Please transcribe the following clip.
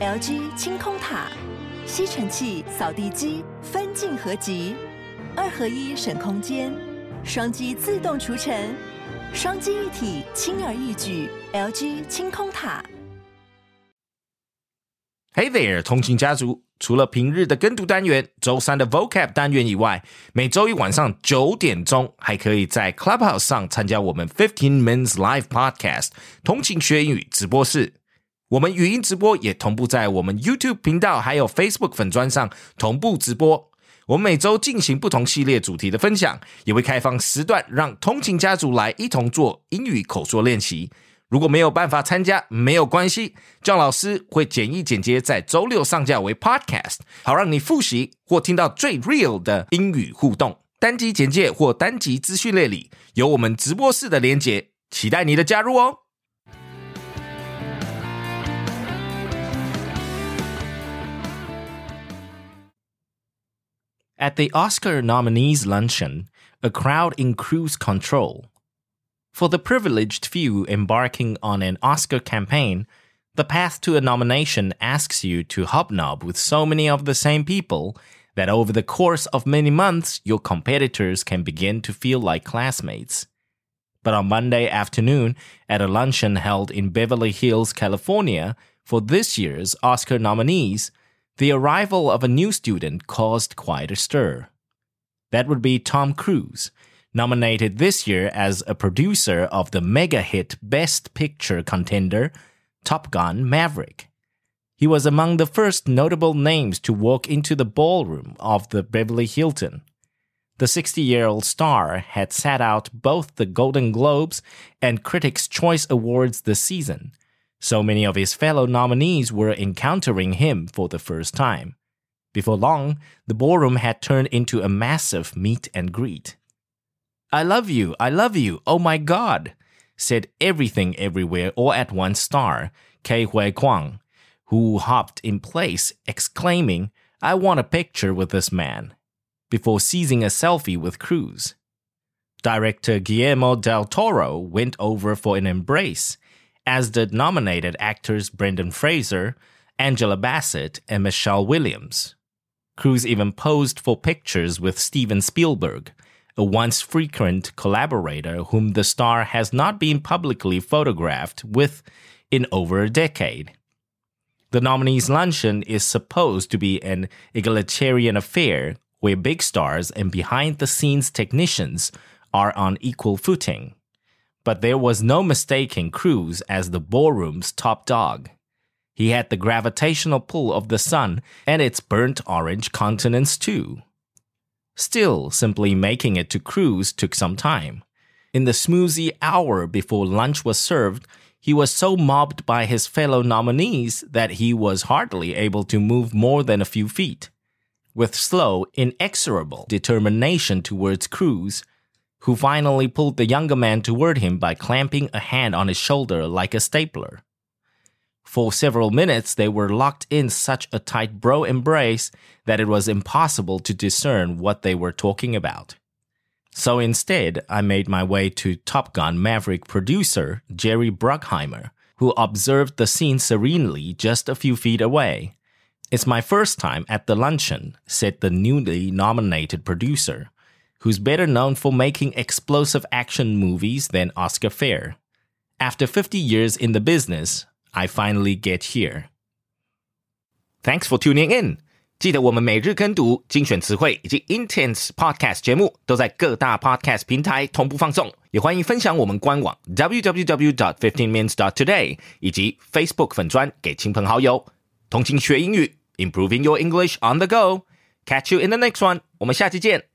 LG 清空塔，吸尘器、扫地机分镜合集，二合一省空间，双击自动除尘，双击一体轻而易举。LG 清空塔。Hey there，通勤家族！除了平日的跟读单元、周三的 vocab 单元以外，每周一晚上九点钟还可以在 Clubhouse 上参加我们 Fifteen Minutes Live Podcast 通勤学英语直播室。我们语音直播也同步在我们 YouTube 频道还有 Facebook 粉砖上同步直播。我们每周进行不同系列主题的分享，也会开放时段让通勤家族来一同做英语口说练习。如果没有办法参加，没有关系，张老师会简易简洁在周六上架为 Podcast，好让你复习或听到最 real 的英语互动。单集简介或单集资讯列里有我们直播室的连结，期待你的加入哦。At the Oscar nominees luncheon, a crowd in cruise control For the privileged few embarking on an Oscar campaign, the path to a nomination asks you to hobnob with so many of the same people that over the course of many months, your competitors can begin to feel like classmates. But on Monday afternoon, at a luncheon held in Beverly Hills, California, for this year's Oscar nominees, the arrival of a new student caused quite a stir. That would be Tom Cruise, nominated this year as a producer of the mega hit Best Picture contender, Top Gun Maverick. He was among the first notable names to walk into the ballroom of the Beverly Hilton. The 60 year old star had sat out both the Golden Globes and Critics' Choice Awards this season, so many of his fellow nominees were encountering him for the first time. Before long, the ballroom had turned into a massive meet and greet. I love you, I love you, oh my god, said everything everywhere all at once star, Ke Huy Quan, who hopped in place, exclaiming, I want a picture with this man, before seizing a selfie with Cruise. Director Guillermo del Toro went over for an embrace, as did nominated actors Brendan Fraser, Angela Bassett, and Michelle Williams. Cruise even posed for pictures with Steven Spielberg, a once frequent collaborator whom the star has not been publicly photographed with in over a decade. The nominees' luncheon is supposed to be an egalitarian affair where big stars and behind the scenes technicians are on equal footing. But there was no mistaking Cruise as the ballroom's top dog. He had the gravitational pull of the sun and its burnt orange countenance too. Still, simply making it to Cruise took some time. In the smoothie hour before lunch was served, he was so mobbed by his fellow nominees that he was hardly able to move more than a few feet. With slow, inexorable determination towards Cruise, who finally pulled the younger man toward him by clamping a hand on his shoulder like a stapler. For several minutes, they were locked in such a tight bro embrace that it was impossible to discern what they were talking about. So instead, I made my way to Top Gun Maverick producer Jerry Bruckheimer, who observed the scene serenely just a few feet away. It's my first time at the luncheon, said the newly nominated producer, who's better known for making explosive action movies than Oscar Fare? After 50 years in the business, I finally get here. Thanks for tuning in. 记得我们每日跟读、精选词汇以及 Intense Podcast 节目都在各大 Podcast 平台同步放送，也欢迎分享我们官网 www.dot15minutes.dot.today 以及 Facebook 粉砖给亲朋好友。同情学英语，Improving Your English on the Go。Catch you in the next one。我们下期见。